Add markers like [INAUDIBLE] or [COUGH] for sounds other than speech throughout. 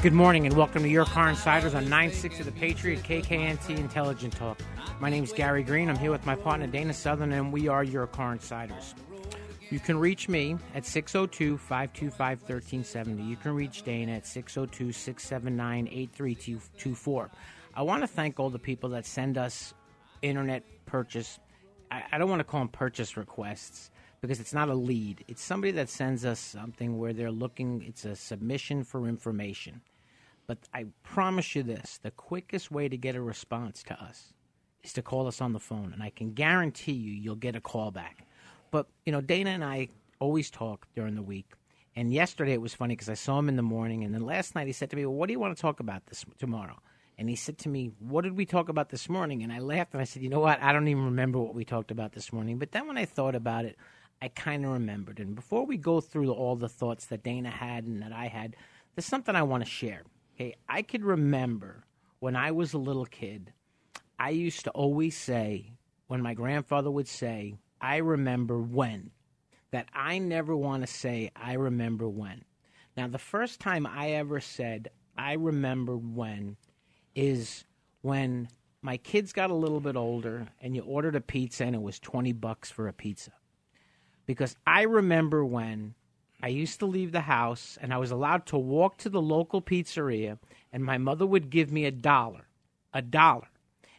Good morning and welcome to Your Car Insiders on nine six of The Patriot KKNT Intelligent Talk. My name is Gary Green. I'm here with my partner Dana Southern, and we are Your Car Insiders. You can reach me at 602 525 1370. You can reach Dana at 602 679 8324. I want to thank all the people that send us internet purchase. I, I don't want to call them purchase requests because it's not a lead. It's somebody that sends us something where they're looking, it's a submission for information. But I promise you this the quickest way to get a response to us is to call us on the phone. And I can guarantee you, you'll get a call back. But, you know, Dana and I always talk during the week. And yesterday it was funny because I saw him in the morning. And then last night he said to me, Well, what do you want to talk about this tomorrow? And he said to me, What did we talk about this morning? And I laughed and I said, You know what? I don't even remember what we talked about this morning. But then when I thought about it, I kind of remembered. And before we go through all the thoughts that Dana had and that I had, there's something I want to share. Okay, I could remember when I was a little kid, I used to always say, when my grandfather would say, I remember when, that I never want to say, I remember when. Now, the first time I ever said, I remember when, is when my kids got a little bit older and you ordered a pizza and it was 20 bucks for a pizza because I remember when I used to leave the house and I was allowed to walk to the local pizzeria and my mother would give me a dollar, a dollar,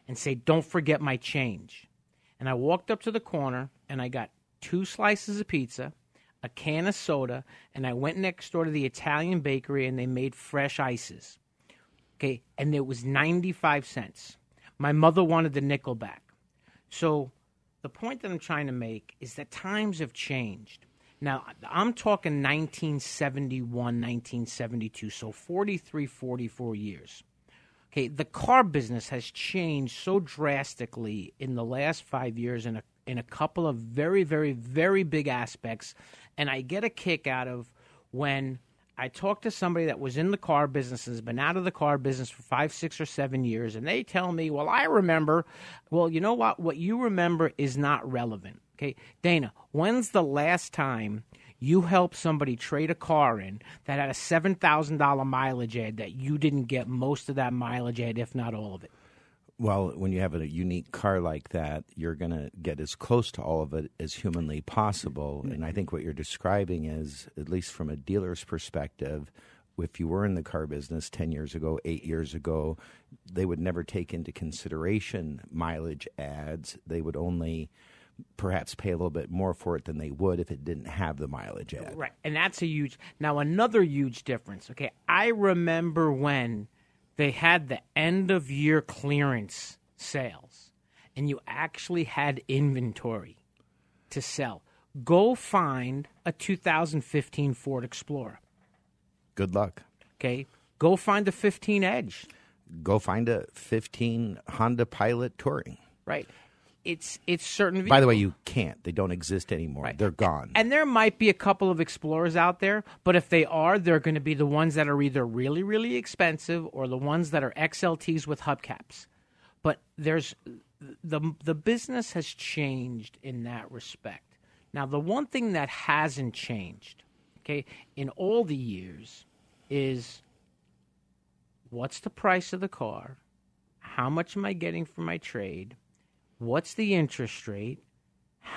and say, Don't forget my change. And I walked up to the corner and I got two slices of pizza, a can of soda, and I went next door to the Italian bakery and they made fresh ices. Okay, and it was 95 cents. My mother wanted the nickel back. So the point that I'm trying to make is that times have changed. Now, I'm talking 1971, 1972, so 43, 44 years. Okay, the car business has changed so drastically in the last five years in a, in a couple of very, very, very big aspects. And I get a kick out of when I talk to somebody that was in the car business and has been out of the car business for five, six, or seven years, and they tell me, well, I remember. Well, you know what? What you remember is not relevant. Okay. Dana, when's the last time you helped somebody trade a car in that had a $7,000 mileage ad that you didn't get most of that mileage ad, if not all of it? Well, when you have a unique car like that, you're going to get as close to all of it as humanly possible. And I think what you're describing is, at least from a dealer's perspective, if you were in the car business 10 years ago, eight years ago, they would never take into consideration mileage ads. They would only perhaps pay a little bit more for it than they would if it didn't have the mileage ad. Right. And that's a huge, now another huge difference. Okay. I remember when they had the end of year clearance sales and you actually had inventory to sell. Go find a 2015 Ford Explorer. Good luck. Okay. Go find a 15 Edge. Go find a 15 Honda Pilot Touring. Right. It's it's certain. By the way, you can't. They don't exist anymore. Right. They're gone. And there might be a couple of Explorers out there, but if they are, they're going to be the ones that are either really, really expensive or the ones that are XLTs with hubcaps. But there's the the business has changed in that respect. Now, the one thing that hasn't changed, okay, in all the years, is what's the price of the car? How much am I getting for my trade? What's the interest rate?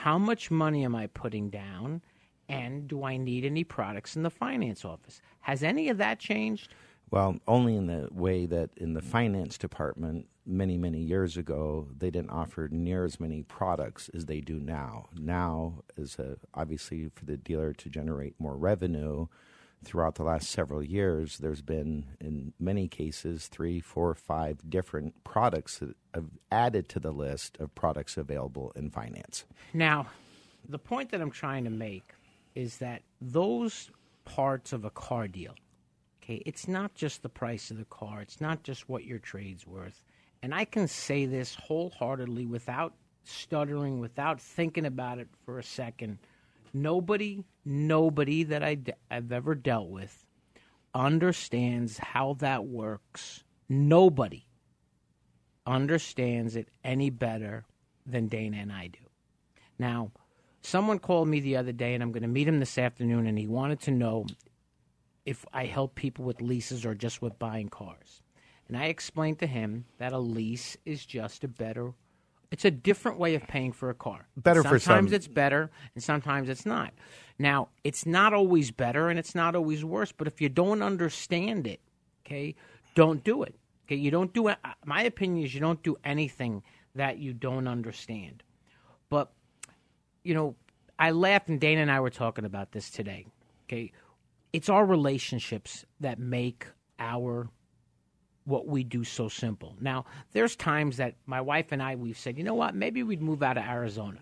how much money am I putting down? And do I need any products in the finance office? Has any of that changed? Well, only in the way that in the finance department, many, many years ago, they didn't offer near as many products as they do now. Now, is a, obviously for the dealer to generate more revenue, throughout the last several years, there's been, in many cases, three, four, five different products that have added to the list of products available in finance. Now, the point that I'm trying to make is that those parts of a car deal, okay, it's not just the price of the car, it's not just what your trade's worth. And I can say this wholeheartedly without stuttering, without thinking about it for a second Nobody, nobody that I, have ever dealt with understands how that works. Nobody understands it any better than Dana and I do. Now, someone called me the other day, and I'm going to meet him this afternoon, and he wanted to know if I help people with leases or just with buying cars. And I explained to him that a lease is just a better it's a different way of paying for a car. Better sometimes for some. Sometimes it's better, and sometimes it's not. Now, it's not always better, and it's not always worse. But if you don't understand it, okay, don't do it. Okay, you don't do it. Uh, my opinion is you don't do anything that you don't understand. But you know, I laughed, and Dana and I were talking about this today. Okay, it's our relationships that make our what we do so simple. Now, there's times that my wife and I we've said, you know what, maybe we'd move out of Arizona.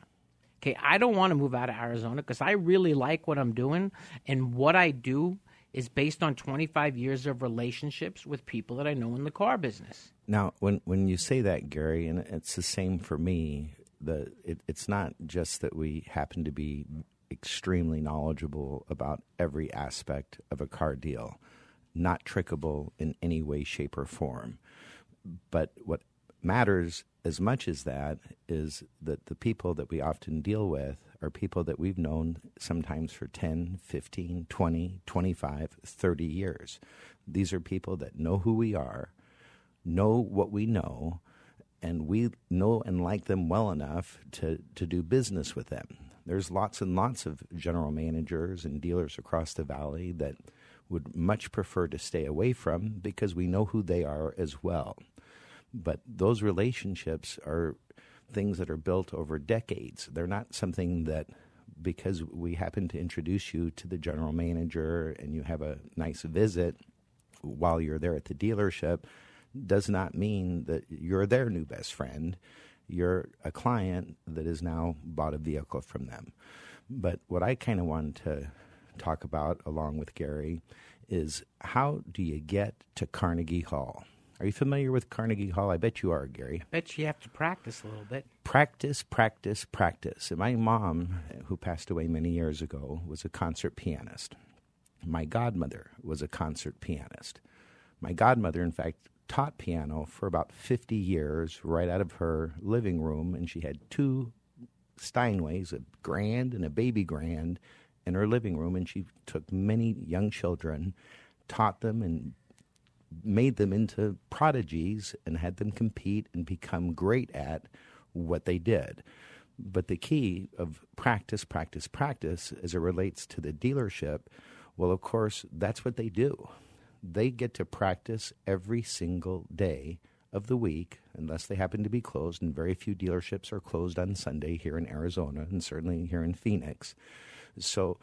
Okay, I don't want to move out of Arizona because I really like what I'm doing, and what I do is based on 25 years of relationships with people that I know in the car business. Now, when when you say that, Gary, and it's the same for me. The it, it's not just that we happen to be extremely knowledgeable about every aspect of a car deal not trickable in any way, shape, or form. But what matters as much as that is that the people that we often deal with are people that we've known sometimes for 10, 15, 20, 25, 30 years. These are people that know who we are, know what we know, and we know and like them well enough to, to do business with them. There's lots and lots of general managers and dealers across the valley that – would much prefer to stay away from because we know who they are as well. But those relationships are things that are built over decades. They're not something that because we happen to introduce you to the general manager and you have a nice visit while you're there at the dealership does not mean that you're their new best friend. You're a client that has now bought a vehicle from them. But what I kind of wanted to talk about along with Gary is how do you get to Carnegie Hall? Are you familiar with Carnegie Hall? I bet you are, Gary. I bet you have to practice a little bit. Practice, practice, practice. And my mom, who passed away many years ago, was a concert pianist. My godmother was a concert pianist. My godmother, in fact, taught piano for about 50 years right out of her living room, and she had two Steinways, a grand and a baby grand, in her living room, and she took many young children, taught them, and made them into prodigies and had them compete and become great at what they did. But the key of practice, practice, practice as it relates to the dealership, well, of course, that's what they do. They get to practice every single day of the week, unless they happen to be closed, and very few dealerships are closed on Sunday here in Arizona and certainly here in Phoenix. So,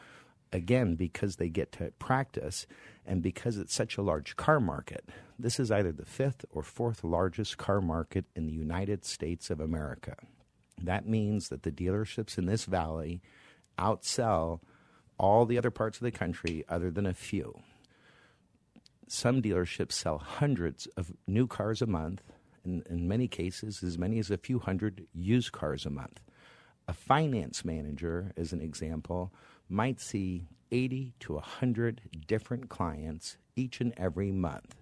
again, because they get to practice and because it's such a large car market, this is either the fifth or fourth largest car market in the United States of America. That means that the dealerships in this valley outsell all the other parts of the country other than a few. Some dealerships sell hundreds of new cars a month, and in many cases, as many as a few hundred used cars a month a finance manager, as an example, might see 80 to 100 different clients each and every month.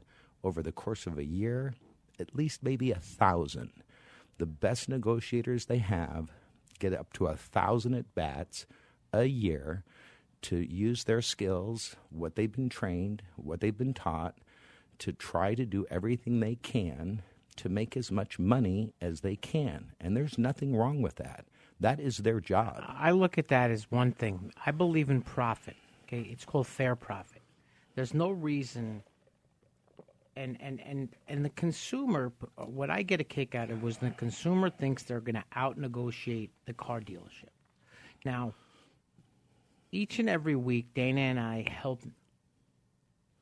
Over the course of a year, at least maybe a thousand. The best negotiators they have get up to a thousand at bats a year to use their skills, what they've been trained, what they've been taught, to try to do everything they can to make as much money as they can. And there's nothing wrong with that. That is their job. I look at that as one thing. I believe in profit. Okay, it's called fair profit. There's no reason. And and and and the consumer, what I get a kick out of was the consumer thinks they're going to out negotiate the car dealership. Now, each and every week, Dana and I help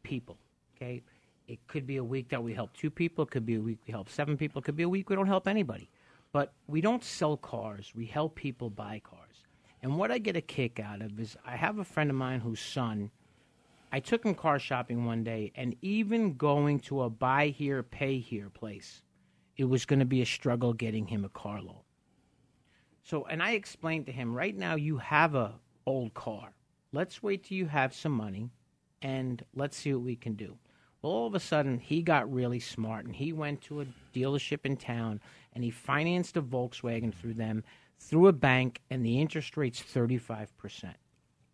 people. Okay, it could be a week that we help two people. It could be a week we help seven people. It could be a week we don't help anybody. But we don't sell cars. We help people buy cars. And what I get a kick out of is I have a friend of mine whose son. I took him car shopping one day, and even going to a buy here, pay here place, it was going to be a struggle getting him a car loan. So, and I explained to him, right now you have a old car. Let's wait till you have some money, and let's see what we can do. Well, all of a sudden, he got really smart, and he went to a dealership in town, and he financed a Volkswagen through them, through a bank, and the interest rate's thirty five percent.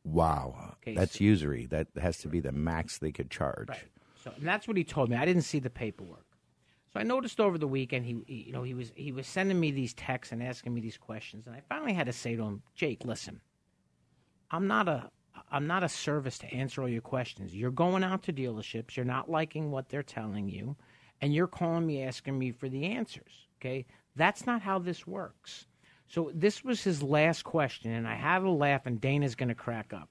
Wow, Okay, that's so- usury. That has to be the max they could charge. Right. So and that's what he told me. I didn't see the paperwork. So I noticed over the weekend he, he you know he was he was sending me these texts and asking me these questions and I finally had to say to him, "Jake, listen. I'm not a I'm not a service to answer all your questions. You're going out to dealerships, you're not liking what they're telling you, and you're calling me asking me for the answers, okay? That's not how this works." So this was his last question and I had a laugh and Dana's going to crack up.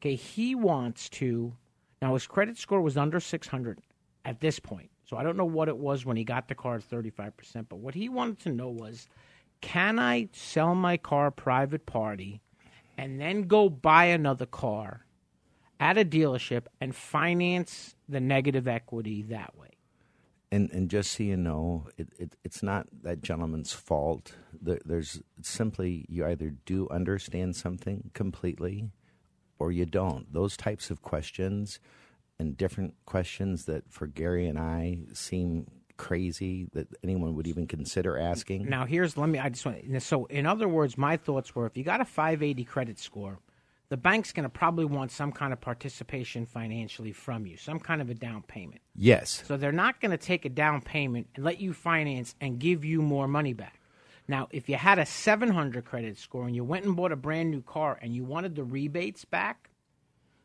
Okay, he wants to. Now his credit score was under 600 at this point, so I don't know what it was when he got the car at 35 percent. But what he wanted to know was, can I sell my car private party, and then go buy another car at a dealership and finance the negative equity that way? And and just so you know, it, it it's not that gentleman's fault. There, there's simply you either do understand something completely, or you don't. Those types of questions, and different questions that for Gary and I seem crazy that anyone would even consider asking. Now here's let me. I just want so in other words, my thoughts were if you got a 580 credit score, the bank's going to probably want some kind of participation financially from you, some kind of a down payment. Yes, So they're not going to take a down payment and let you finance and give you more money back. Now, if you had a 700 credit score and you went and bought a brand new car and you wanted the rebates back,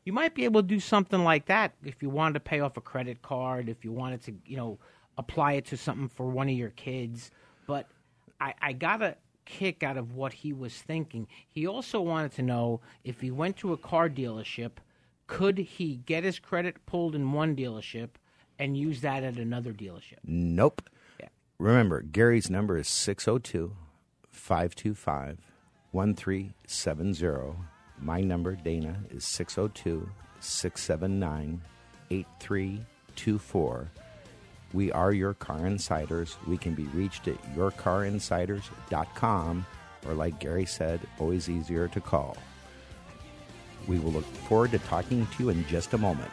you might be able to do something like that if you wanted to pay off a credit card, if you wanted to, you know, apply it to something for one of your kids. But I, I got a kick out of what he was thinking. He also wanted to know if he went to a car dealership, could he get his credit pulled in one dealership and use that at another dealership? Nope. Yeah. Remember, Gary's number is 602 525 1370. My number, Dana, is 602 679 8324. We are your car insiders. We can be reached at yourcarinsiders.com, or like Gary said, always easier to call. We will look forward to talking to you in just a moment.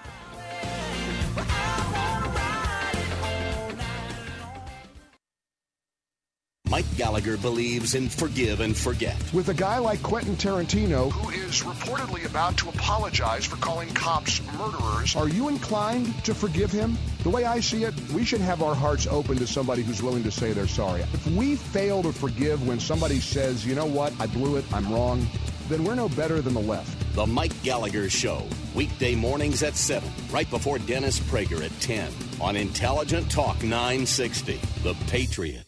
Gallagher believes in forgive and forget. With a guy like Quentin Tarantino, who is reportedly about to apologize for calling cops murderers, are you inclined to forgive him? The way I see it, we should have our hearts open to somebody who's willing to say they're sorry. If we fail to forgive when somebody says, you know what, I blew it, I'm wrong, then we're no better than the left. The Mike Gallagher Show, weekday mornings at 7, right before Dennis Prager at 10, on Intelligent Talk 960, The Patriot.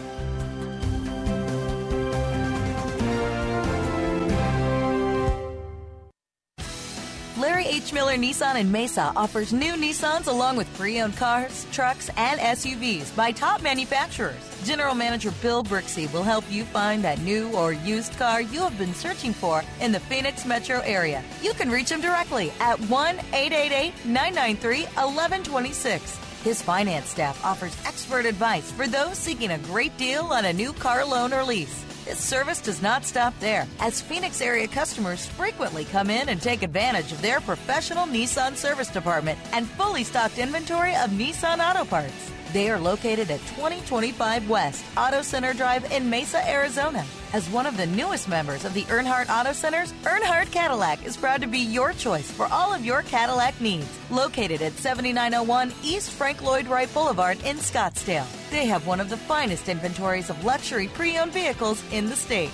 Nissan in Mesa offers new Nissans along with pre owned cars, trucks, and SUVs by top manufacturers. General Manager Bill Brixey will help you find that new or used car you have been searching for in the Phoenix metro area. You can reach him directly at 1 888 993 1126. His finance staff offers expert advice for those seeking a great deal on a new car loan or lease. This service does not stop there, as Phoenix area customers frequently come in and take advantage of their professional Nissan service department and fully stocked inventory of Nissan auto parts. They are located at 2025 West Auto Center Drive in Mesa, Arizona. As one of the newest members of the Earnhardt Auto Centers, Earnhardt Cadillac is proud to be your choice for all of your Cadillac needs. Located at 7901 East Frank Lloyd Wright Boulevard in Scottsdale, they have one of the finest inventories of luxury pre owned vehicles in the state.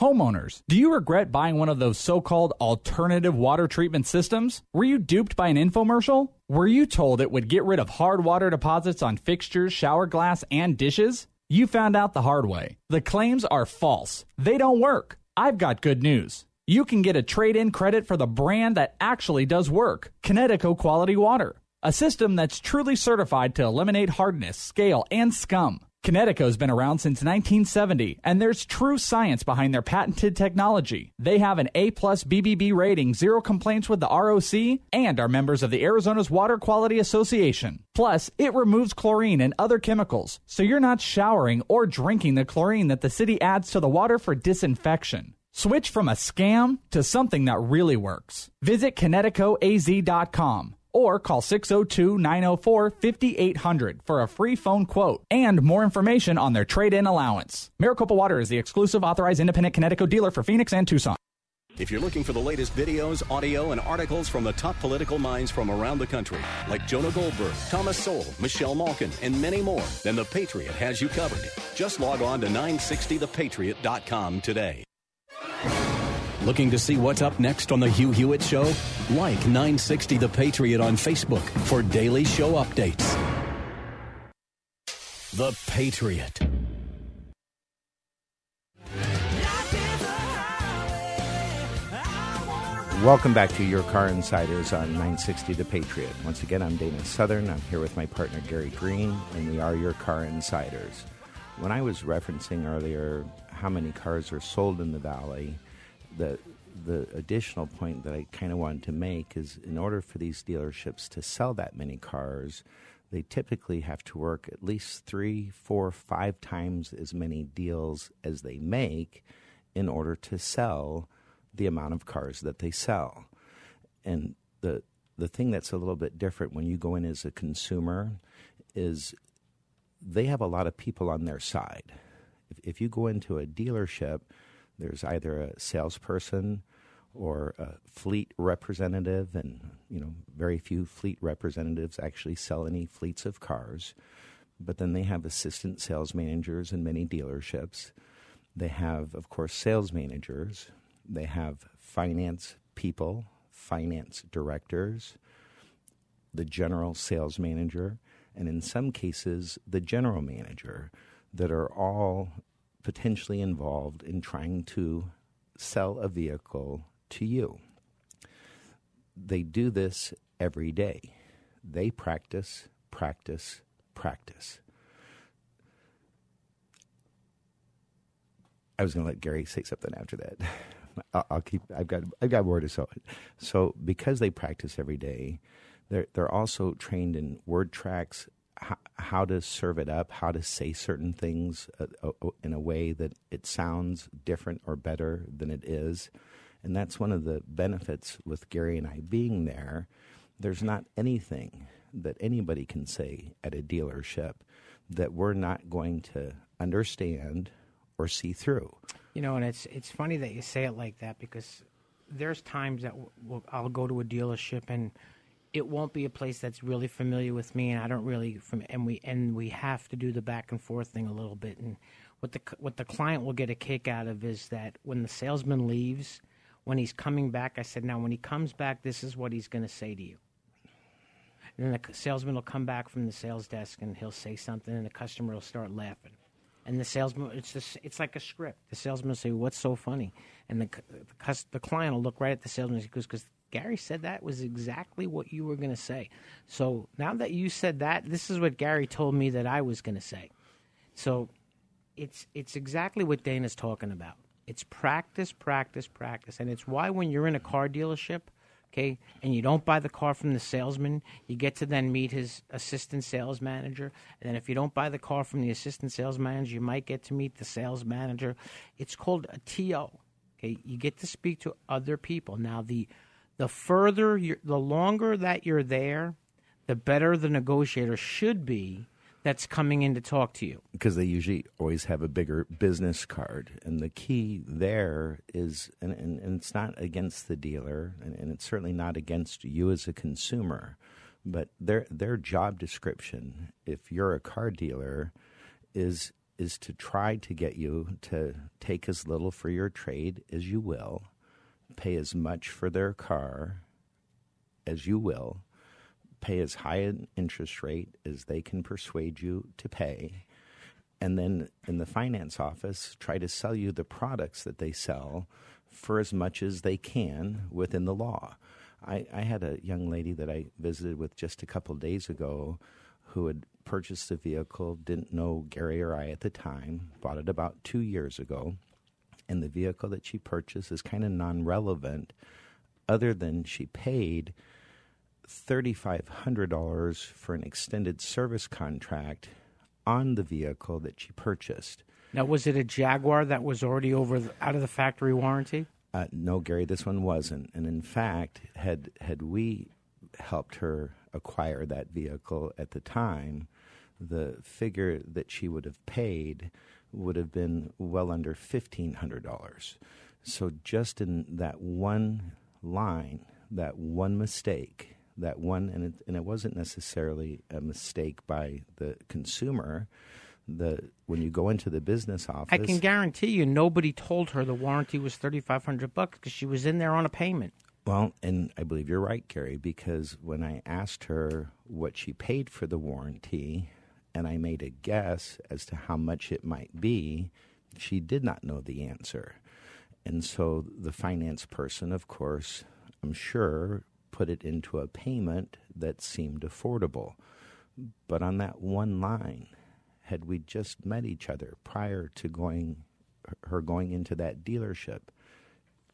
Homeowners, do you regret buying one of those so called alternative water treatment systems? Were you duped by an infomercial? Were you told it would get rid of hard water deposits on fixtures, shower glass, and dishes? You found out the hard way. The claims are false. They don't work. I've got good news. You can get a trade in credit for the brand that actually does work Kinetico Quality Water, a system that's truly certified to eliminate hardness, scale, and scum. Kinetico's been around since 1970, and there's true science behind their patented technology. They have an A plus BBB rating, zero complaints with the ROC, and are members of the Arizona's Water Quality Association. Plus, it removes chlorine and other chemicals, so you're not showering or drinking the chlorine that the city adds to the water for disinfection. Switch from a scam to something that really works. Visit KineticoAZ.com or call 602 904 5800 for a free phone quote and more information on their trade in allowance. Maricopa Water is the exclusive authorized independent Kinetico dealer for Phoenix and Tucson. If you're looking for the latest videos, audio, and articles from the top political minds from around the country, like Jonah Goldberg, Thomas Sowell, Michelle Malkin, and many more, then The Patriot has you covered. Just log on to 960thepatriot.com today. Looking to see what's up next on The Hugh Hewitt Show? Like 960 The Patriot on Facebook for daily show updates. The Patriot. Welcome back to Your Car Insiders on 960 The Patriot. Once again, I'm Dana Southern. I'm here with my partner Gary Green, and we are Your Car Insiders. When I was referencing earlier how many cars are sold in the Valley, the the additional point that I kind of wanted to make is in order for these dealerships to sell that many cars, they typically have to work at least three, four, five times as many deals as they make in order to sell the amount of cars that they sell. And the the thing that's a little bit different when you go in as a consumer is they have a lot of people on their side. If, if you go into a dealership, there's either a salesperson or a fleet representative, and you know, very few fleet representatives actually sell any fleets of cars. But then they have assistant sales managers in many dealerships. They have, of course, sales managers. They have finance people, finance directors, the general sales manager, and in some cases, the general manager that are all potentially involved in trying to sell a vehicle to you. They do this every day. They practice, practice, practice. I was going to let Gary say something after that. [LAUGHS] I'll, keep. I've got. I've got more to say. So because they practice every day, they're they're also trained in word tracks, how, to serve it up, how to say certain things uh, in a way that it sounds different or better than it is. And that's one of the benefits with Gary and I being there. There's not anything that anybody can say at a dealership that we're not going to understand or see through. You know, and it's it's funny that you say it like that because there's times that I'll go to a dealership and it won't be a place that's really familiar with me, and I don't really from and we and we have to do the back and forth thing a little bit. And what the what the client will get a kick out of is that when the salesman leaves, when he's coming back, I said, now when he comes back, this is what he's going to say to you. And then the salesman will come back from the sales desk and he'll say something, and the customer will start laughing. And the salesman, it's just, it's like a script. The salesman will say, "What's so funny?" And the the, the client will look right at the salesman goes, "Because Gary said that was exactly what you were going to say." So now that you said that, this is what Gary told me that I was going to say. So it's it's exactly what Dana's talking about. It's practice, practice, practice, and it's why when you're in a car dealership, okay, and you don't buy the car from the salesman, you get to then meet his assistant sales manager, and then if you don't buy the car from the assistant sales manager, you might get to meet the sales manager. It's called a TO. Okay, you get to speak to other people. Now the the further you the longer that you're there, the better the negotiator should be that's coming in to talk to you. because they usually always have a bigger business card. And the key there is, and, and, and it's not against the dealer, and, and it's certainly not against you as a consumer, but their their job description, if you're a car dealer, is is to try to get you to take as little for your trade as you will, pay as much for their car as you will, pay as high an interest rate as they can persuade you to pay, and then in the finance office try to sell you the products that they sell for as much as they can within the law. I, I had a young lady that I visited with just a couple days ago who had purchased a vehicle, didn't know Gary or I at the time, bought it about two years ago, and the vehicle that she purchased is kind of non relevant other than she paid $3,500 for an extended service contract on the vehicle that she purchased. Now, was it a Jaguar that was already over the, out of the factory warranty? Uh, no, Gary, this one wasn't. And in fact, had had we helped her acquire that vehicle at the time, the figure that she would have paid would have been well under fifteen hundred dollars. So just in that one line, that one mistake, that one, and it, and it wasn't necessarily a mistake by the consumer. The when you go into the business office, I can guarantee you, nobody told her the warranty was thirty five hundred bucks because she was in there on a payment. Well, and I believe you're right, Gary, because when I asked her what she paid for the warranty, and I made a guess as to how much it might be, she did not know the answer. And so the finance person, of course, I'm sure, put it into a payment that seemed affordable. But on that one line, had we just met each other prior to going her going into that dealership,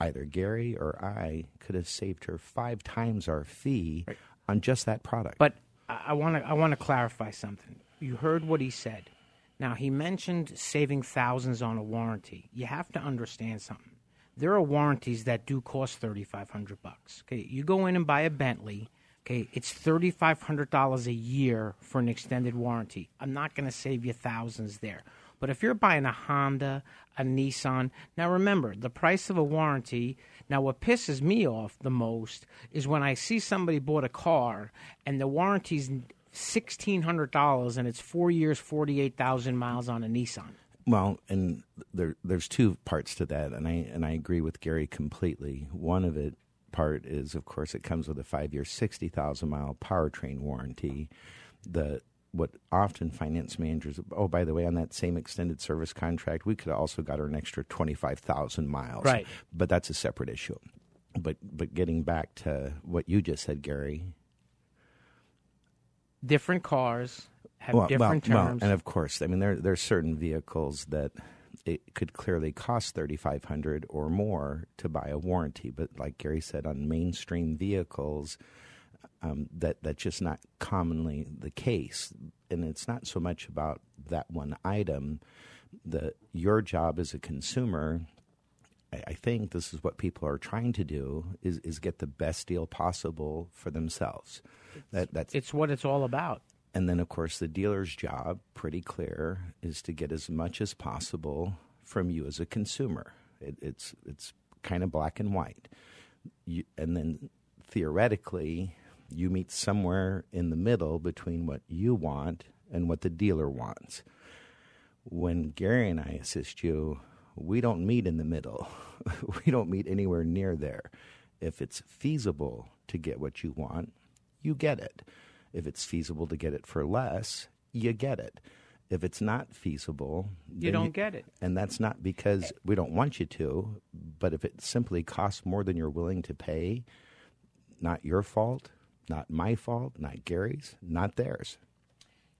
either Gary or I could have saved her five times our fee on just that product. But I want to I want to clarify something. You heard what he said. Now he mentioned saving thousands on a warranty. You have to understand something. There are warranties that do cost thirty five hundred bucks. Okay, you go in and buy a Bentley. Okay, it's thirty five hundred dollars a year for an extended warranty. I'm not going to save you thousands there. But if you're buying a Honda, a Nissan, now remember the price of a warranty. Now, what pisses me off the most is when I see somebody bought a car and the warranty's sixteen hundred dollars and it's four years, forty eight thousand miles on a Nissan. Well, and there, there's two parts to that, and I and I agree with Gary completely. One of it part is, of course, it comes with a five year, sixty thousand mile powertrain warranty. The what often finance managers, oh, by the way, on that same extended service contract, we could have also got her an extra twenty five thousand miles. Right. but that's a separate issue. But but getting back to what you just said, Gary, Different cars have well, different well, well, terms. and of course, I mean there there are certain vehicles that it could clearly cost thirty five hundred or more to buy a warranty. But like Gary said, on mainstream vehicles, um, that that's just not commonly the case. And it's not so much about that one item. The your job as a consumer. I I think this is what people are trying to do: is is get the best deal possible for themselves. That that's it's what it's all about. and then, of course, the dealer's job, pretty clear, is to get as much as possible from you as a consumer. It, it's it's kind of black and white, you, and then theoretically, you meet somewhere in the middle between what you want and what the dealer wants. When Gary and I assist you, we don't meet in the middle. [LAUGHS] we don't meet anywhere near there. If it's feasible to get what you want, you get it. If it's feasible to get it for less, you get it. If it's not feasible, You don't get it. And that's not because we don't want you to, but if it simply costs more than you're willing to pay, not your fault, not my fault, not Gary's, not theirs.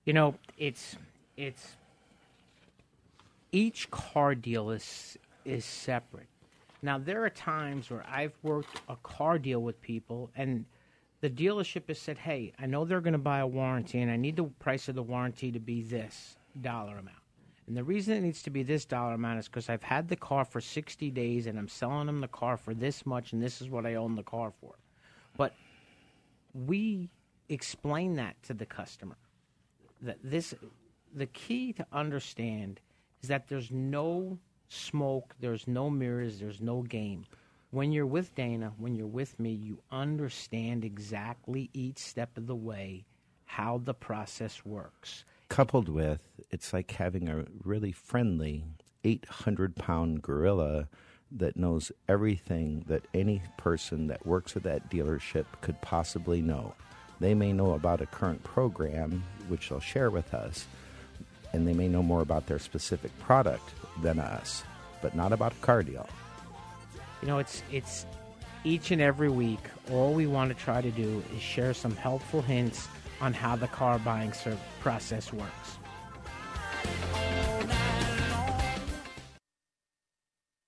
You know, it's it's each car deal is is separate. Now there are times where I've worked a car deal with people and the dealership has said, "Hey, I know they're going to buy a warranty and I need the price of the warranty to be this dollar amount." And the reason it needs to be this dollar amount is because I've had the car for 60 days and I'm selling them the car for this much and this is what I own the car for. But we explain that to the customer that this the key to understand is that there's no smoke, there's no mirrors, there's no game. When you're with Dana, when you're with me, you understand exactly each step of the way how the process works. Coupled with, it's like having a really friendly 800 pound gorilla that knows everything that any person that works at that dealership could possibly know. They may know about a current program, which they'll share with us, and they may know more about their specific product than us, but not about a car deal. You know, it's it's each and every week. All we want to try to do is share some helpful hints on how the car buying process works.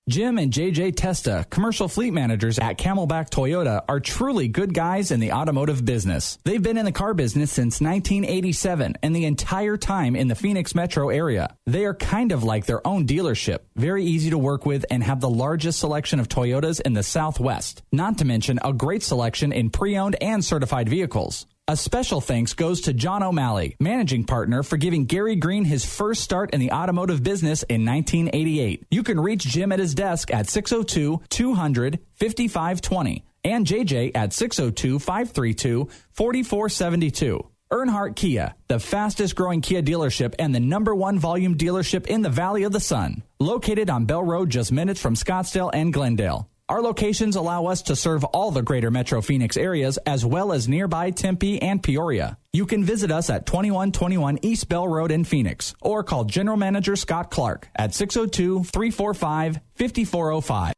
Jim and JJ Testa, commercial fleet managers at Camelback Toyota, are truly good guys in the automotive business. They've been in the car business since 1987 and the entire time in the Phoenix metro area. They are kind of like their own dealership, very easy to work with, and have the largest selection of Toyotas in the Southwest. Not to mention a great selection in pre owned and certified vehicles. A special thanks goes to John O'Malley, managing partner, for giving Gary Green his first start in the automotive business in 1988. You can reach Jim at his desk at 602 200 5520 and JJ at 602 532 4472. Earnhardt Kia, the fastest growing Kia dealership and the number one volume dealership in the Valley of the Sun. Located on Bell Road just minutes from Scottsdale and Glendale. Our locations allow us to serve all the greater Metro Phoenix areas as well as nearby Tempe and Peoria. You can visit us at 2121 East Bell Road in Phoenix or call General Manager Scott Clark at 602 345 5405.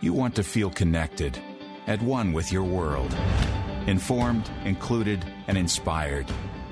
You want to feel connected, at one with your world, informed, included, and inspired.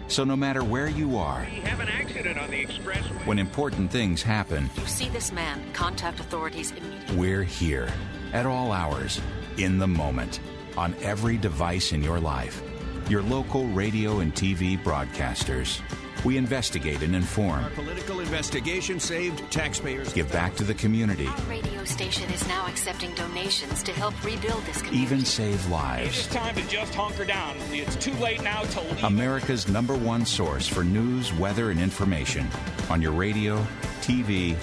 So no matter where you are, We have an accident on the expressway. when important things happen, You see this man, contact authorities immediately. we're here at all hours, in the moment, on every device in your life. Your local radio and TV broadcasters. We investigate and inform, Political investigation saved taxpayers. give back to the community, Our radio station is now accepting donations to help rebuild this community. even save lives. It's time to just hunker down. It's too late now to leave. America's number one source for news, weather, and information on your radio, TV,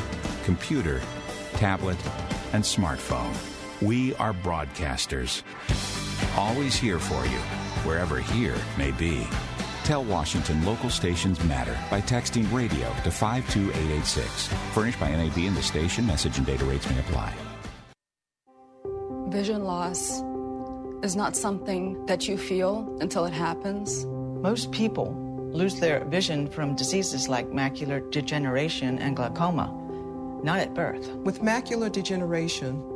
computer, tablet, and smartphone. We are broadcasters. Always here for you, wherever here may be. Tell Washington local stations matter by texting radio to 52886. Furnished by NAB and the station, message and data rates may apply. Vision loss is not something that you feel until it happens. Most people lose their vision from diseases like macular degeneration and glaucoma, not at birth. With macular degeneration,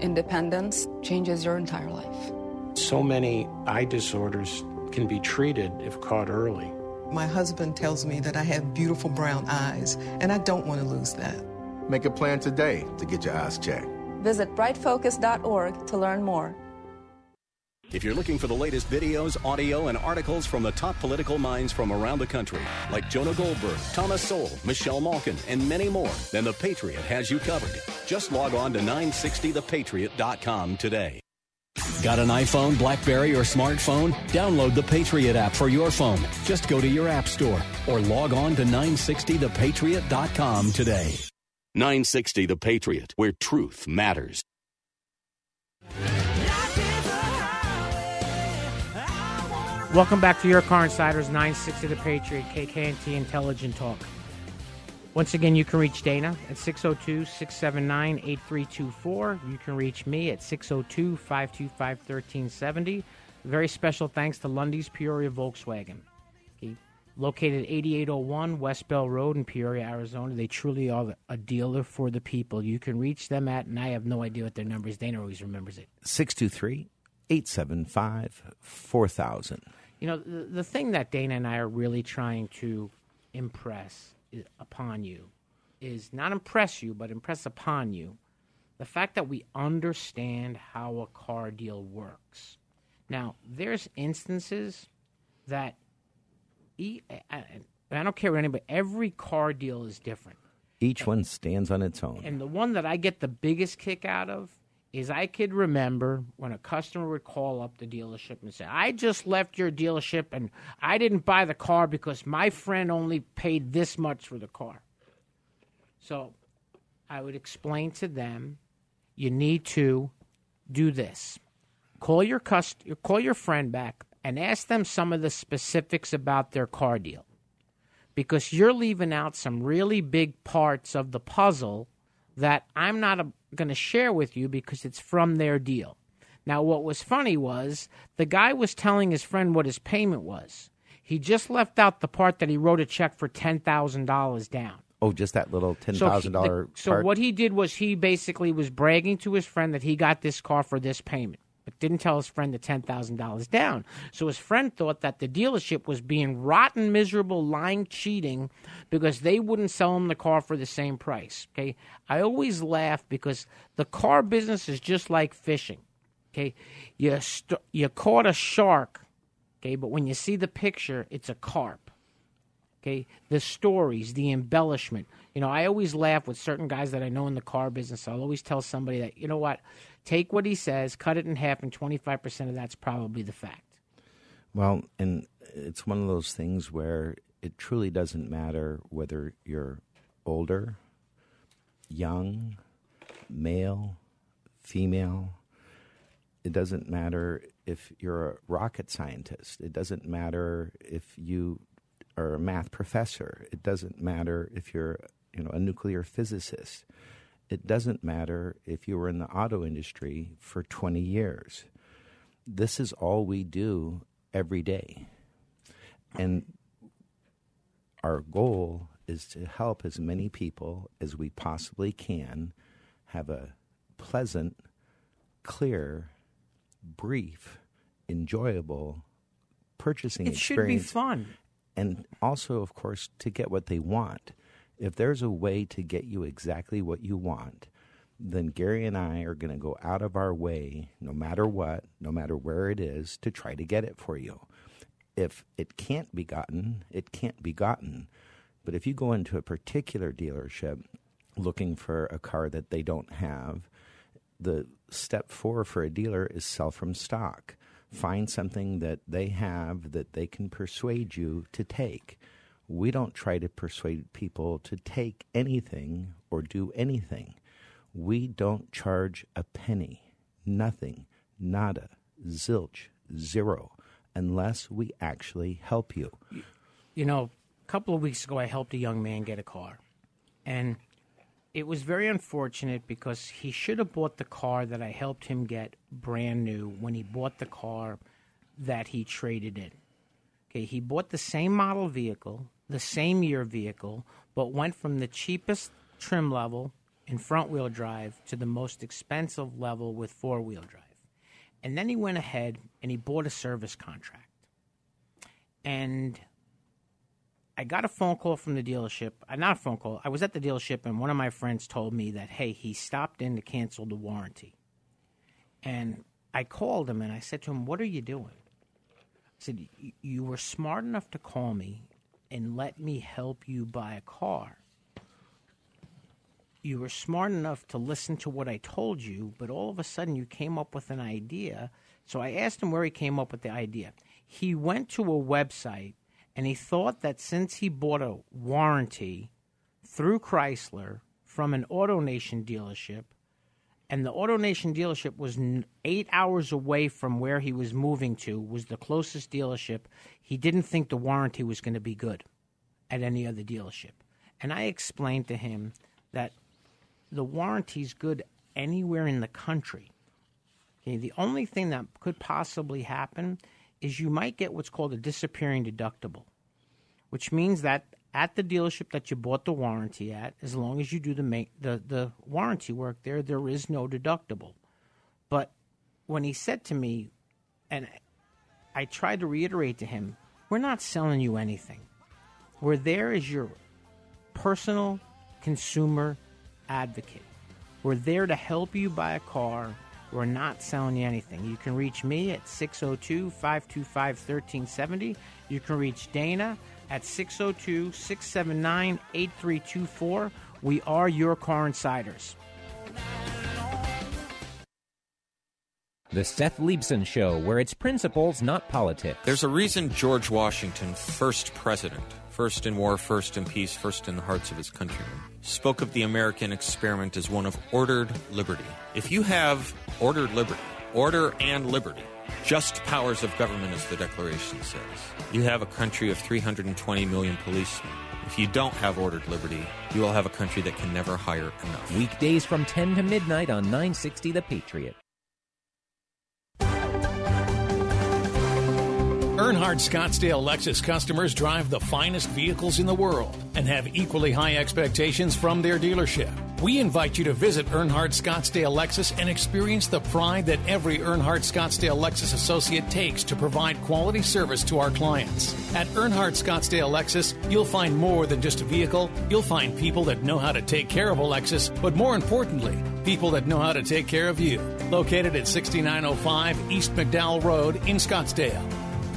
independence, changes your entire life. So many eye disorders can be treated if caught early. My husband tells me that I have beautiful brown eyes, and I don't want to lose that. Make a plan today to get your eyes checked. Visit brightfocus.org to learn more. If you're looking for the latest videos, audio, and articles from the top political minds from around the country, like Jonah Goldberg, Thomas Sowell, Michelle Malkin, and many more, then The Patriot has you covered. Just log on to 960thepatriot.com today. Got an iPhone, Blackberry, or smartphone? Download the Patriot app for your phone. Just go to your app store or log on to 960thepatriot.com today. 960 The Patriot, where truth matters. Welcome back to Your Car Insiders 960 The Patriot, KKNT Intelligent Talk. Once again, you can reach Dana at 602 679 8324. You can reach me at 602 525 1370. Very special thanks to Lunde's Peoria Volkswagen. Okay. Located 8801 West Bell Road in Peoria, Arizona. They truly are a dealer for the people. You can reach them at, and I have no idea what their number is. Dana always remembers it. 623 875 4000. You know, the, the thing that Dana and I are really trying to impress upon you is not impress you, but impress upon you the fact that we understand how a car deal works. Now, there's instances that I don't care what anybody, every car deal is different. Each one stands on its own. And the one that I get the biggest kick out of is I could remember when a customer would call up the dealership and say, I just left your dealership and I didn't buy the car because my friend only paid this much for the car. So I would explain to them, you need to do this. Call your cust- call your friend back and ask them some of the specifics about their car deal. Because you're leaving out some really big parts of the puzzle that I'm not going to share with you because it's from their deal. Now, what was funny was the guy was telling his friend what his payment was. He just left out the part that he wrote a check for ten thousand dollars down. Oh, just that little ten thousand so dollar. So what he did was he basically was bragging to his friend that he got this car for this payment, but didn't tell his friend the ten thousand dollars down. So his friend thought that the dealership was being rotten, miserable, lying, cheating, because they wouldn't sell him the car for the same price. Okay, I always laugh because the car business is just like fishing. Okay, you st- you caught a shark. Okay, but when you see the picture, it's a carp. Okay, the stories, the embellishment. You know, I always laugh with certain guys that I know in the car business. I'll always tell somebody that, you know what, take what he says, cut it in half, and 25% of that's probably the fact. Well, and it's one of those things where it truly doesn't matter whether you're older, young, male, female. It doesn't matter if you're a rocket scientist. It doesn't matter if you are a math professor. It doesn't matter if you're, you know, a nuclear physicist. It doesn't matter if you were in the auto industry for 20 years. This is all we do every day. And our goal is to help as many people as we possibly can have a pleasant, clear, brief, enjoyable purchasing it experience. should be fun. And also, of course, to get what they want. If there's a way to get you exactly what you want, then Gary and I are going to go out of our way, no matter what, no matter where it is, to try to get it for you. If it can't be gotten, it can't be gotten. But if you go into a particular dealership looking for a car that they don't have, the step four for a dealer is sell from stock. Find something that they have that they can persuade you to take. We don't try to persuade people to take anything or do anything. We don't charge a penny, nothing, nada, zilch, zero, unless we actually help you. You know, a couple of weeks ago, I helped a young man get a car. And it was very unfortunate because he should have bought the car that I helped him get brand new when he bought the car that he traded in. Okay, he bought the same model vehicle, the same year vehicle, but went from the cheapest trim level in front wheel drive to the most expensive level with four wheel drive. And then he went ahead and he bought a service contract. And I got a phone call from the dealership. Uh, not a phone call. I was at the dealership, and one of my friends told me that, hey, he stopped in to cancel the warranty. And I called him and I said to him, What are you doing? I said, You were smart enough to call me and let me help you buy a car. You were smart enough to listen to what I told you, but all of a sudden you came up with an idea. So I asked him where he came up with the idea. He went to a website and he thought that since he bought a warranty through Chrysler from an AutoNation dealership, and the AutoNation dealership was eight hours away from where he was moving to, was the closest dealership. He didn't think the warranty was going to be good at any other dealership. And I explained to him that the warranty's good anywhere in the country. Okay, the only thing that could possibly happen is you might get what's called a disappearing deductible, which means that at the dealership that you bought the warranty at, as long as you do the ma- the the warranty work there, there is no deductible. But when he said to me, and I tried to reiterate to him, we're not selling you anything. We're there as your personal consumer advocate. We're there to help you buy a car we're not selling you anything. You can reach me at 602 525 1370. You can reach Dana at 602 679 8324. We are your car insiders. The Seth Leibsohn Show, where it's principles, not politics. There's a reason George Washington, first president, first in war, first in peace, first in the hearts of his countrymen, spoke of the American experiment as one of ordered liberty. If you have ordered liberty, order and liberty, just powers of government, as the Declaration says, you have a country of 320 million policemen. If you don't have ordered liberty, you will have a country that can never hire enough. Weekdays from 10 to midnight on 960 The Patriot. Earnhardt Scottsdale Lexus customers drive the finest vehicles in the world and have equally high expectations from their dealership. We invite you to visit Earnhardt Scottsdale Lexus and experience the pride that every Earnhardt Scottsdale Lexus associate takes to provide quality service to our clients. At Earnhardt Scottsdale Lexus, you'll find more than just a vehicle. You'll find people that know how to take care of a Lexus, but more importantly, people that know how to take care of you. Located at 6905 East McDowell Road in Scottsdale.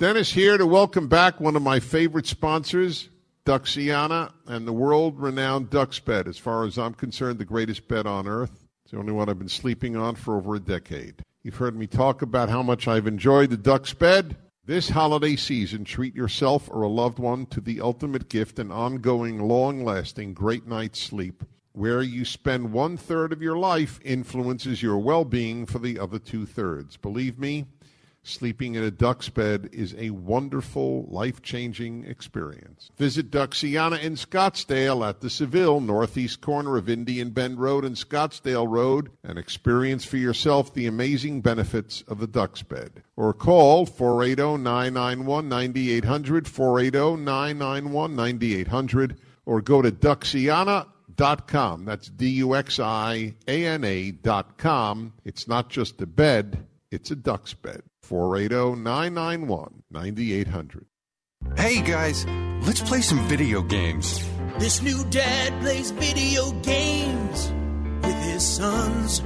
Dennis here to welcome back one of my favorite sponsors, Duxiana, and the world renowned DUX bed. As far as I'm concerned, the greatest bed on earth. It's the only one I've been sleeping on for over a decade. You've heard me talk about how much I've enjoyed the DUX bed. This holiday season, treat yourself or a loved one to the ultimate gift an ongoing, long lasting, great night's sleep. Where you spend one third of your life influences your well being for the other two thirds. Believe me, Sleeping in a DUX bed is a wonderful, life changing experience. Visit Duxiana in Scottsdale at the Seville, northeast corner of Indian Bend Road and Scottsdale Road, and experience for yourself the amazing benefits of the DUX bed. Or call 480 991 9800, 480 991 9800, or go to Duxiana.com. That's D U X I A N A.com. It's not just a bed, it's a DUX bed. 480 991 9800. Hey guys, let's play some video games. This new dad plays video games with his sons.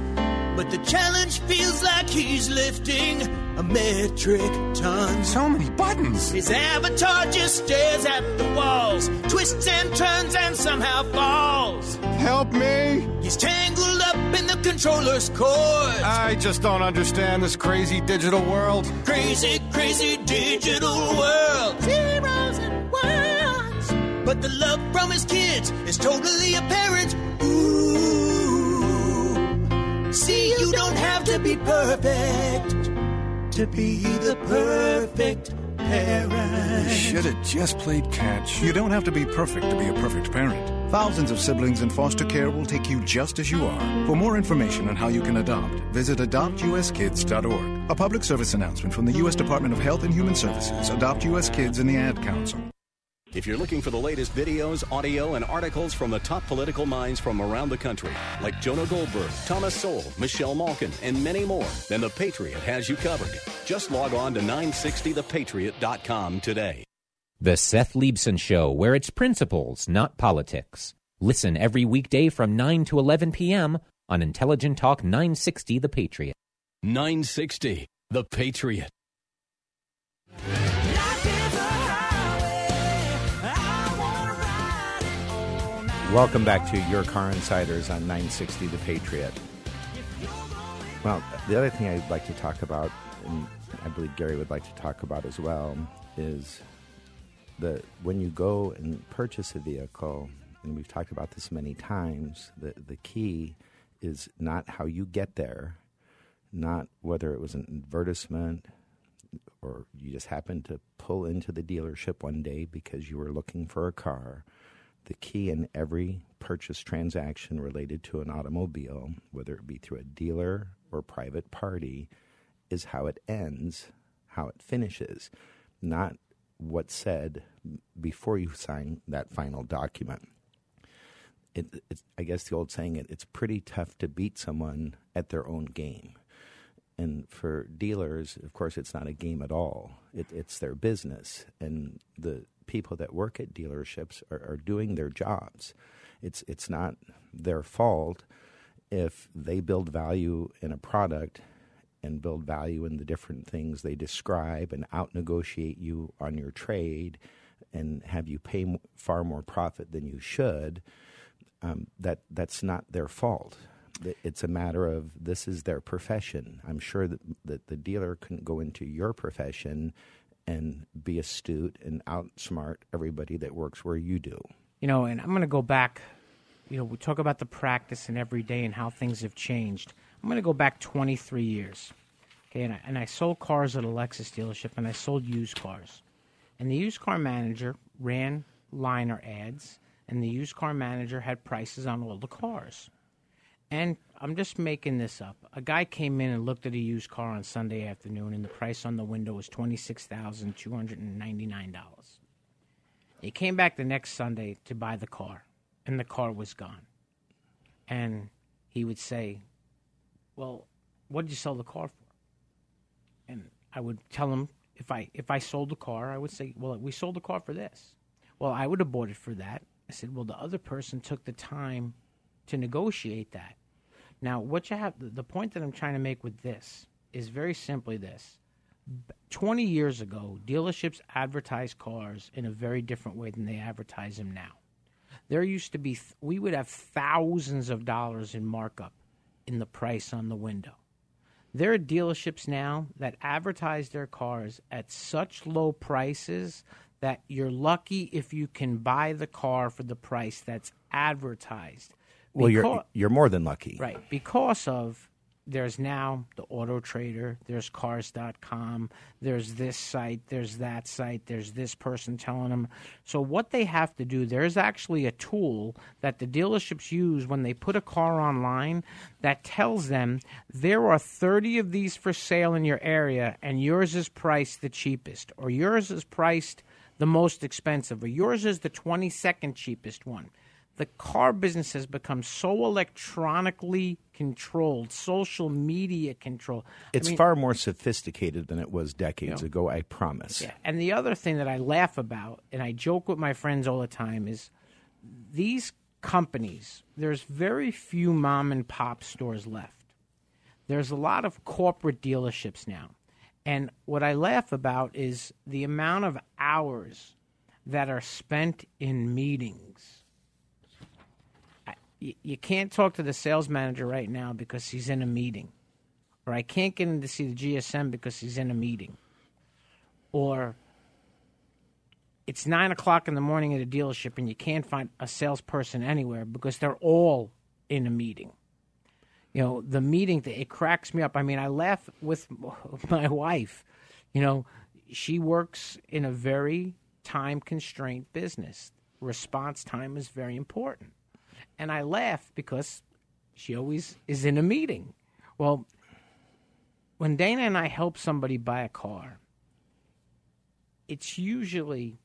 But the challenge feels like he's lifting a metric ton. So many buttons. His avatar just stares at the walls, twists and turns and somehow falls. Help me! He's tangled up in the controller's cords. I just don't understand this crazy digital world. Crazy, crazy digital world. Zeros and ones. But the love from his kids is totally apparent. See, you don't have to be perfect to be the perfect parent. You should have just played catch. You don't have to be perfect to be a perfect parent. Thousands of siblings in foster care will take you just as you are. For more information on how you can adopt, visit adoptuskids.org. A public service announcement from the U.S. Department of Health and Human Services, Adopt U.S. Kids, and the Ad Council. If you're looking for the latest videos, audio, and articles from the top political minds from around the country, like Jonah Goldberg, Thomas Sowell, Michelle Malkin, and many more, then The Patriot has you covered. Just log on to 960thepatriot.com today. The Seth Leibsohn Show, where it's principles, not politics. Listen every weekday from 9 to 11 p.m. on Intelligent Talk 960 The Patriot. 960 The Patriot. Welcome back to Your Car Insiders on 960 The Patriot. Well, the other thing I'd like to talk about, and I believe Gary would like to talk about as well, is that when you go and purchase a vehicle, and we've talked about this many times, the, the key is not how you get there, not whether it was an advertisement or you just happened to pull into the dealership one day because you were looking for a car the key in every purchase transaction related to an automobile, whether it be through a dealer or private party, is how it ends, how it finishes, not what's said before you sign that final document. It, I guess the old saying, it, it's pretty tough to beat someone at their own game. And for dealers, of course, it's not a game at all. It, it's their business, and the people that work at dealerships are, are doing their jobs. It's it's not their fault if they build value in a product and build value in the different things they describe and out negotiate you on your trade and have you pay far more profit than you should. Um, that that's not their fault. It's a matter of this is their profession. I'm sure that, that the dealer couldn't go into your profession and be astute and outsmart everybody that works where you do. You know, and I'm going to go back. You know, we talk about the practice and every day and how things have changed. I'm going to go back 23 years. Okay, and I, and I sold cars at a Lexus dealership and I sold used cars. And the used car manager ran liner ads, and the used car manager had prices on all the cars. And I'm just making this up. A guy came in and looked at a used car on Sunday afternoon, and the price on the window was twenty six thousand two hundred and ninety nine dollars. He came back the next Sunday to buy the car, and the car was gone. And he would say, "Well, what did you sell the car for?" And I would tell him if I if I sold the car, I would say, "Well, we sold the car for this." Well, I would have bought it for that. I said, "Well, the other person took the time to negotiate that." Now, what you have the point that I'm trying to make with this is very simply this. 20 years ago, dealerships advertised cars in a very different way than they advertise them now. There used to be, we would have thousands of dollars in markup in the price on the window. There are dealerships now that advertise their cars at such low prices that you're lucky if you can buy the car for the price that's advertised. Well, you're you're more than lucky. Right. Because of there's now the Auto Trader, there's Cars.com, there's this site, there's that site, there's this person telling them. So, what they have to do, there's actually a tool that the dealerships use when they put a car online that tells them there are 30 of these for sale in your area and yours is priced the cheapest, or yours is priced the most expensive, or yours is the 22nd cheapest one the car business has become so electronically controlled, social media controlled. It's I mean, far more sophisticated than it was decades you know, ago, I promise. Yeah. And the other thing that I laugh about, and I joke with my friends all the time, is these companies, there's very few mom and pop stores left. There's a lot of corporate dealerships now. And what I laugh about is the amount of hours that are spent in meetings you, can't talk to the sales manager right now because he's in a meeting, or I can't get in to see the GSM because he's in a meeting, or it's nine o'clock in the morning at a dealership and you can't find a salesperson anywhere because they're all in a meeting. You know, the meeting, it cracks me up. I mean, I laugh with [LAUGHS] my wife. You know, she works in a very time constrained business. Response time is very important. And I laugh because she always is in a meeting. Well, when Dana and I help somebody buy a car, it's usually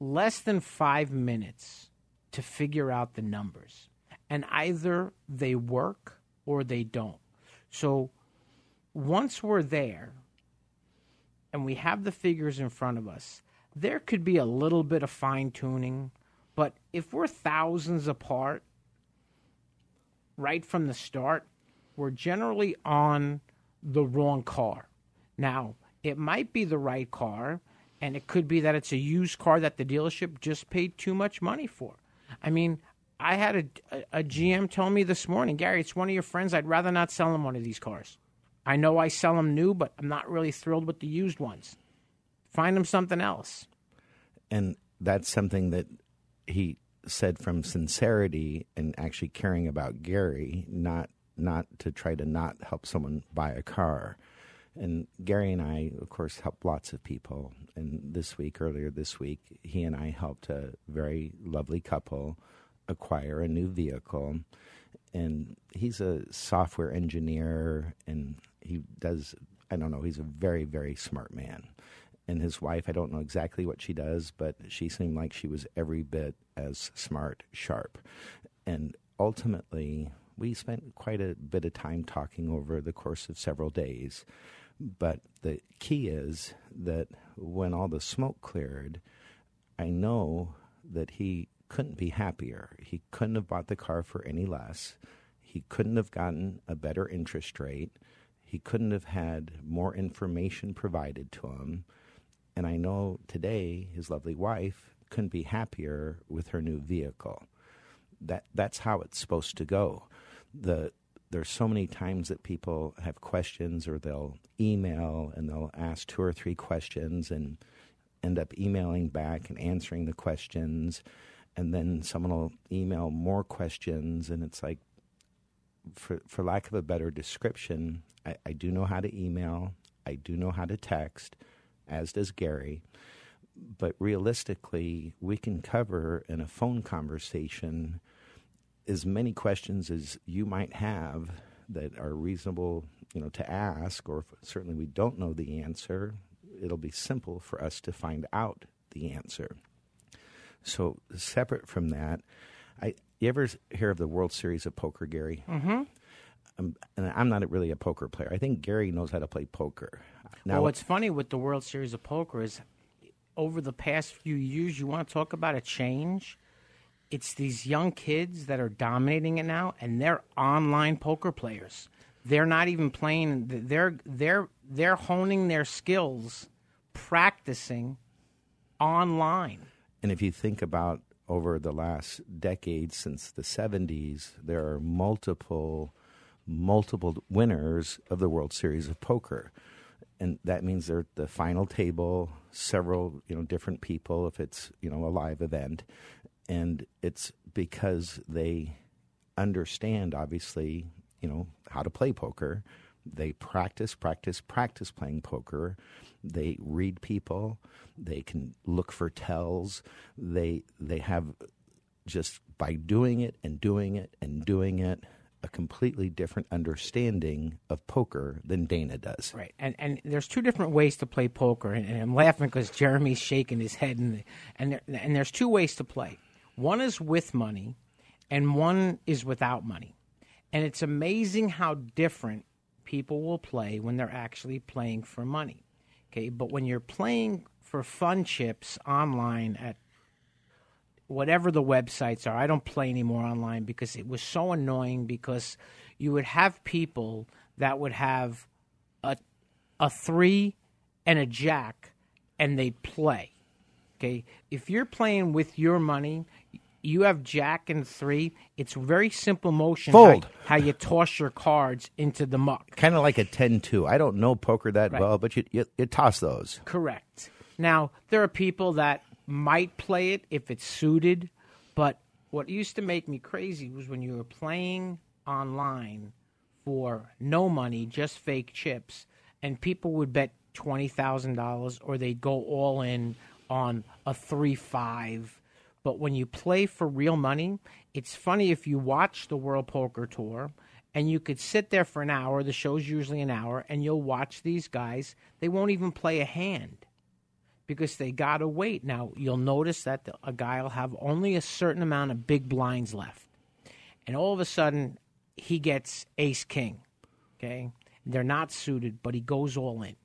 less than five minutes to figure out the numbers. And either they work or they don't. So once we're there and we have the figures in front of us, there could be a little bit of fine tuning. But if we're thousands apart right from the start, we're generally on the wrong car. Now, it might be the right car, and it could be that it's a used car that the dealership just paid too much money for. I mean, I had a, a, GM tell me this morning, Gary, it's one of your friends. I'd rather not sell him one of these cars. I know I sell them new, but I'm not really thrilled with the used ones. Find him something else. And that's something that he said from sincerity and actually caring about Gary, not not to try to not help someone buy a car. And Gary and I, of course, help lots of people. And this week, earlier this week, he and I helped a very lovely couple acquire a new vehicle. And he's a software engineer and he does, I don't know, he's a very, very smart man. And his wife, I don't know exactly what she does, but she seemed like she was every bit as smart, sharp. And ultimately, we spent quite a bit of time talking over the course of several days. But the key is that when all the smoke cleared, I know that he couldn't be happier. He couldn't have bought the car for any less. He couldn't have gotten a better interest rate. He couldn't have had more information provided to him. And I know today his lovely wife couldn't be happier with her new vehicle. That that's how it's supposed to go. The there's so many times that people have questions or they'll email and they'll ask two or three questions and end up emailing back and answering the questions and then someone will email more questions and it's like for for lack of a better description I, I do know how to email i do know how to text as does gary but realistically we can cover in a phone conversation as many questions as you might have that are reasonable, you know, to ask, or certainly we don't know the answer, it'll be simple for us to find out the answer. So, separate from that, I you ever hear of the World Series of Poker, Gary? Mm-hmm. Um, and I'm not really a poker player. I think Gary knows how to play poker. Now, well, what's funny with the World Series of Poker is over the past few years, you want to talk about a change it's these young kids that are dominating it now, and they're online poker players. They're not even playing. They're they're they're honing their skills, practicing online. And if you think about over the last decade since the 70s, there are multiple multiple winners of the World Series of Poker. And that means they're at the final table, several, you know, different people if it's, you know, a live event and it's because they understand, obviously, you know, how to play poker. They practice, practice, practice playing poker. They read people. They can look for tells. They they have just by doing it and doing it and doing it a completely different understanding of poker than Dana does. Right, and and there's two different ways to play poker, and, and I'm laughing because Jeremy's shaking his head, and and there, and there's two ways to play. One is with money, and one is without money. And it's amazing how different people will play when they're actually playing for money. Okay, but when you're playing for fun chips online at whatever the websites are, I don't play anymore online because it was so annoying because you would have people that would have a a 3 and a jack and they play. Okay, if you're playing with your money, you have Jack and three. It's very simple motion. Fold. How, how you toss your cards into the muck. Kind of like a 10-2. I don't know poker that Right. well, but you, you you toss those. Correct. Now there are people that might play it if it's suited, but what used to make me crazy was when you were playing online for no money, just fake chips, and people would bet twenty thousand dollars, or they'd go all in on a three five. But when you play for real money, it's funny if you watch the World Poker Tour and you could sit there for an hour. The show's usually an hour, and you'll watch these guys. They won't even play a hand because they got to wait. Now, you'll notice that the, a guy will have only a certain amount of big blinds left. And all of a sudden, he gets ace king. Okay? They're not suited, but he goes all in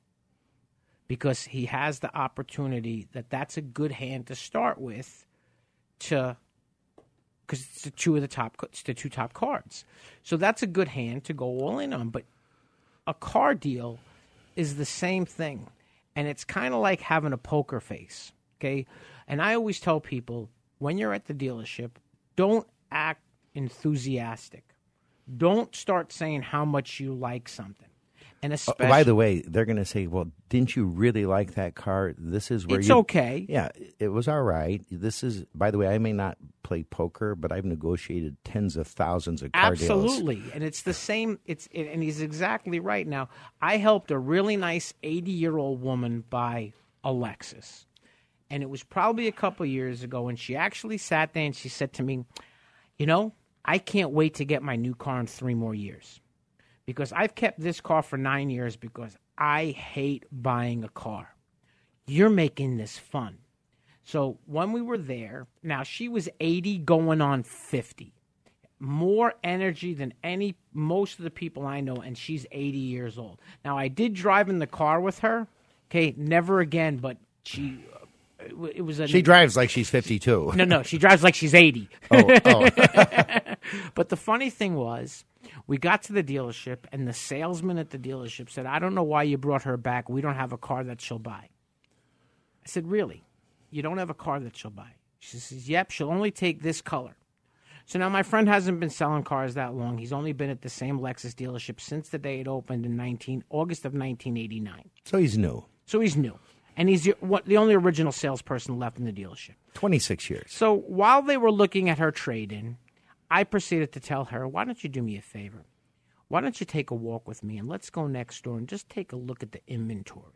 because he has the opportunity that that's a good hand to start with to because it's the two of the top it's the two top cards. So that's a good hand to go all in on, but a car deal is the same thing and it's kind of like having a poker face. Okay. And I always tell people when you're at the dealership, don't act enthusiastic. Don't start saying how much you like something. And uh, especially, Oh, by the way, they're going to say, "Well, didn't you really like that car? This is where It's you, okay. Yeah, it was all right. This is, by the way, I may not play poker, but I've negotiated tens of thousands of car deals. Absolutely, and it's the same. It's and he's exactly right. Now, I helped a really nice eighty-year-old woman buy a Lexus, and it was probably a couple years ago. And she actually sat there and she said to me, "You know, I can't wait to get my new car in three more years, because I've kept this car for nine years because I hate buying a car. You're making this fun." So when we were there, now she was 80 going on 50. More energy than any most of the people I know and she's 80 years old. Now I did drive in the car with her. Okay, never again, but she it was a She drives like she's 52. [LAUGHS] No, no, she drives like she's 80. Oh, oh. [LAUGHS] but the funny thing was, we got to the dealership, and the salesman at the dealership said, I don't know why you brought her back. We don't have a car that she'll buy. I said, Really? You don't have a car that she'll buy? She says, Yep, she'll only take this color. So now my friend hasn't been selling cars that long. He's only been at the same Lexus dealership since the day it opened in 19 August of 1989. So he's new. So he's new. And he's the, what, the only original salesperson left in the dealership. 26 years. So while they were looking at her trade in, I proceeded to tell her, Why don't you do me a favor? Why don't you take a walk with me and let's go next door and just take a look at the inventory?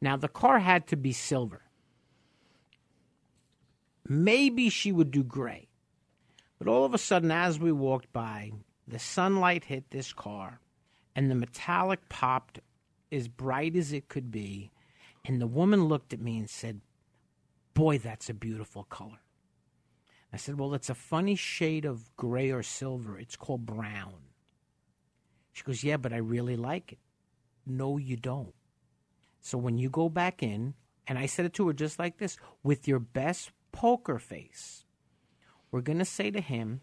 Now, the car had to be silver. Maybe she would do gray. But all of a sudden, as we walked by, the sunlight hit this car and the metallic popped as bright as it could be. And the woman looked at me and said, Boy, that's a beautiful color. I said, Well, it's a funny shade of gray or silver. It's called brown. She goes, Yeah, but I really like it. No, you don't. So when you go back in, and I said it to her just like this with your best poker face, we're going to say to him,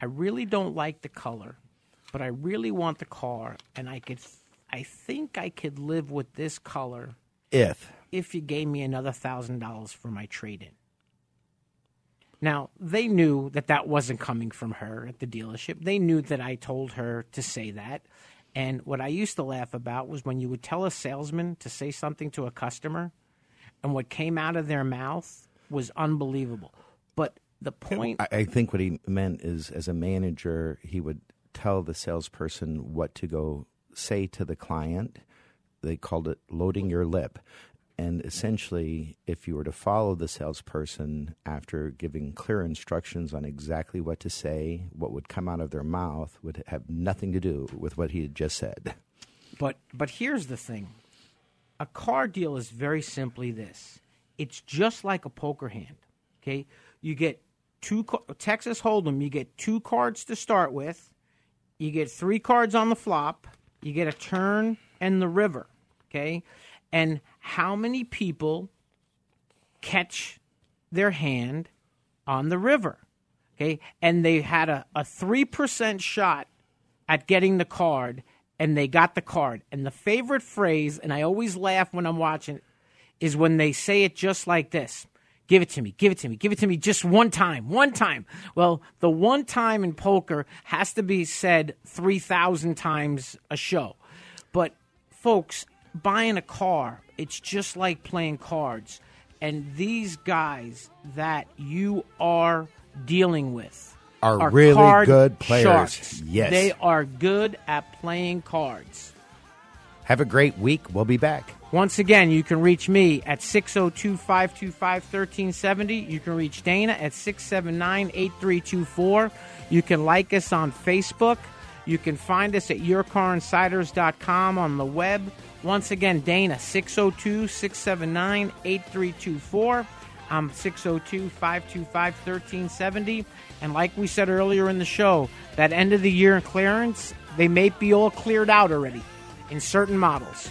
I really don't like the color, but I really want the car, and I could, I think I could live with this color If. if you gave me another thousand dollars for my trade in. Now, they knew that that wasn't coming from her at the dealership. They knew that I told her to say that. And what I used to laugh about was when you would tell a salesman to say something to a customer, and what came out of their mouth was unbelievable. But the point. I, I think what he meant is, as a manager, he would tell the salesperson what to go say to the client. They called it loading your lip. And essentially, if you were to follow the salesperson after giving clear instructions on exactly what to say, what would come out of their mouth would have nothing to do with what he had just said. But but here's the thing. A car deal is very simply this. It's just like a poker hand. Okay? You get two Texas Hold'em, you get two cards to start with. You get three cards on the flop. You get a turn and the river. Okay? And how many people catch their hand on the river? Okay? And they had a, a 3% shot at getting the card and they got the card. And the favorite phrase, and I always laugh when I'm watching, is when they say it just like this Give it to me, give it to me, give it to me just one time, one time. Well, the one time in poker has to be said 3,000 times a show. But, folks, buying a car, it's just like playing cards. And these guys that you are dealing with Are really card good players. sharks. Yes. They are good at playing cards. Have a great week. We'll be back. Once again, you can reach me at 602 525 1370. You can reach Dana at 679 8324. You can like us on Facebook. You can find us at yourcarinsiders.com on the web. Once again, Dana, 602 679 8324. I'm 602 525 1370. And like we said earlier in the show, that end of the year clearance, they may be all cleared out already in certain models.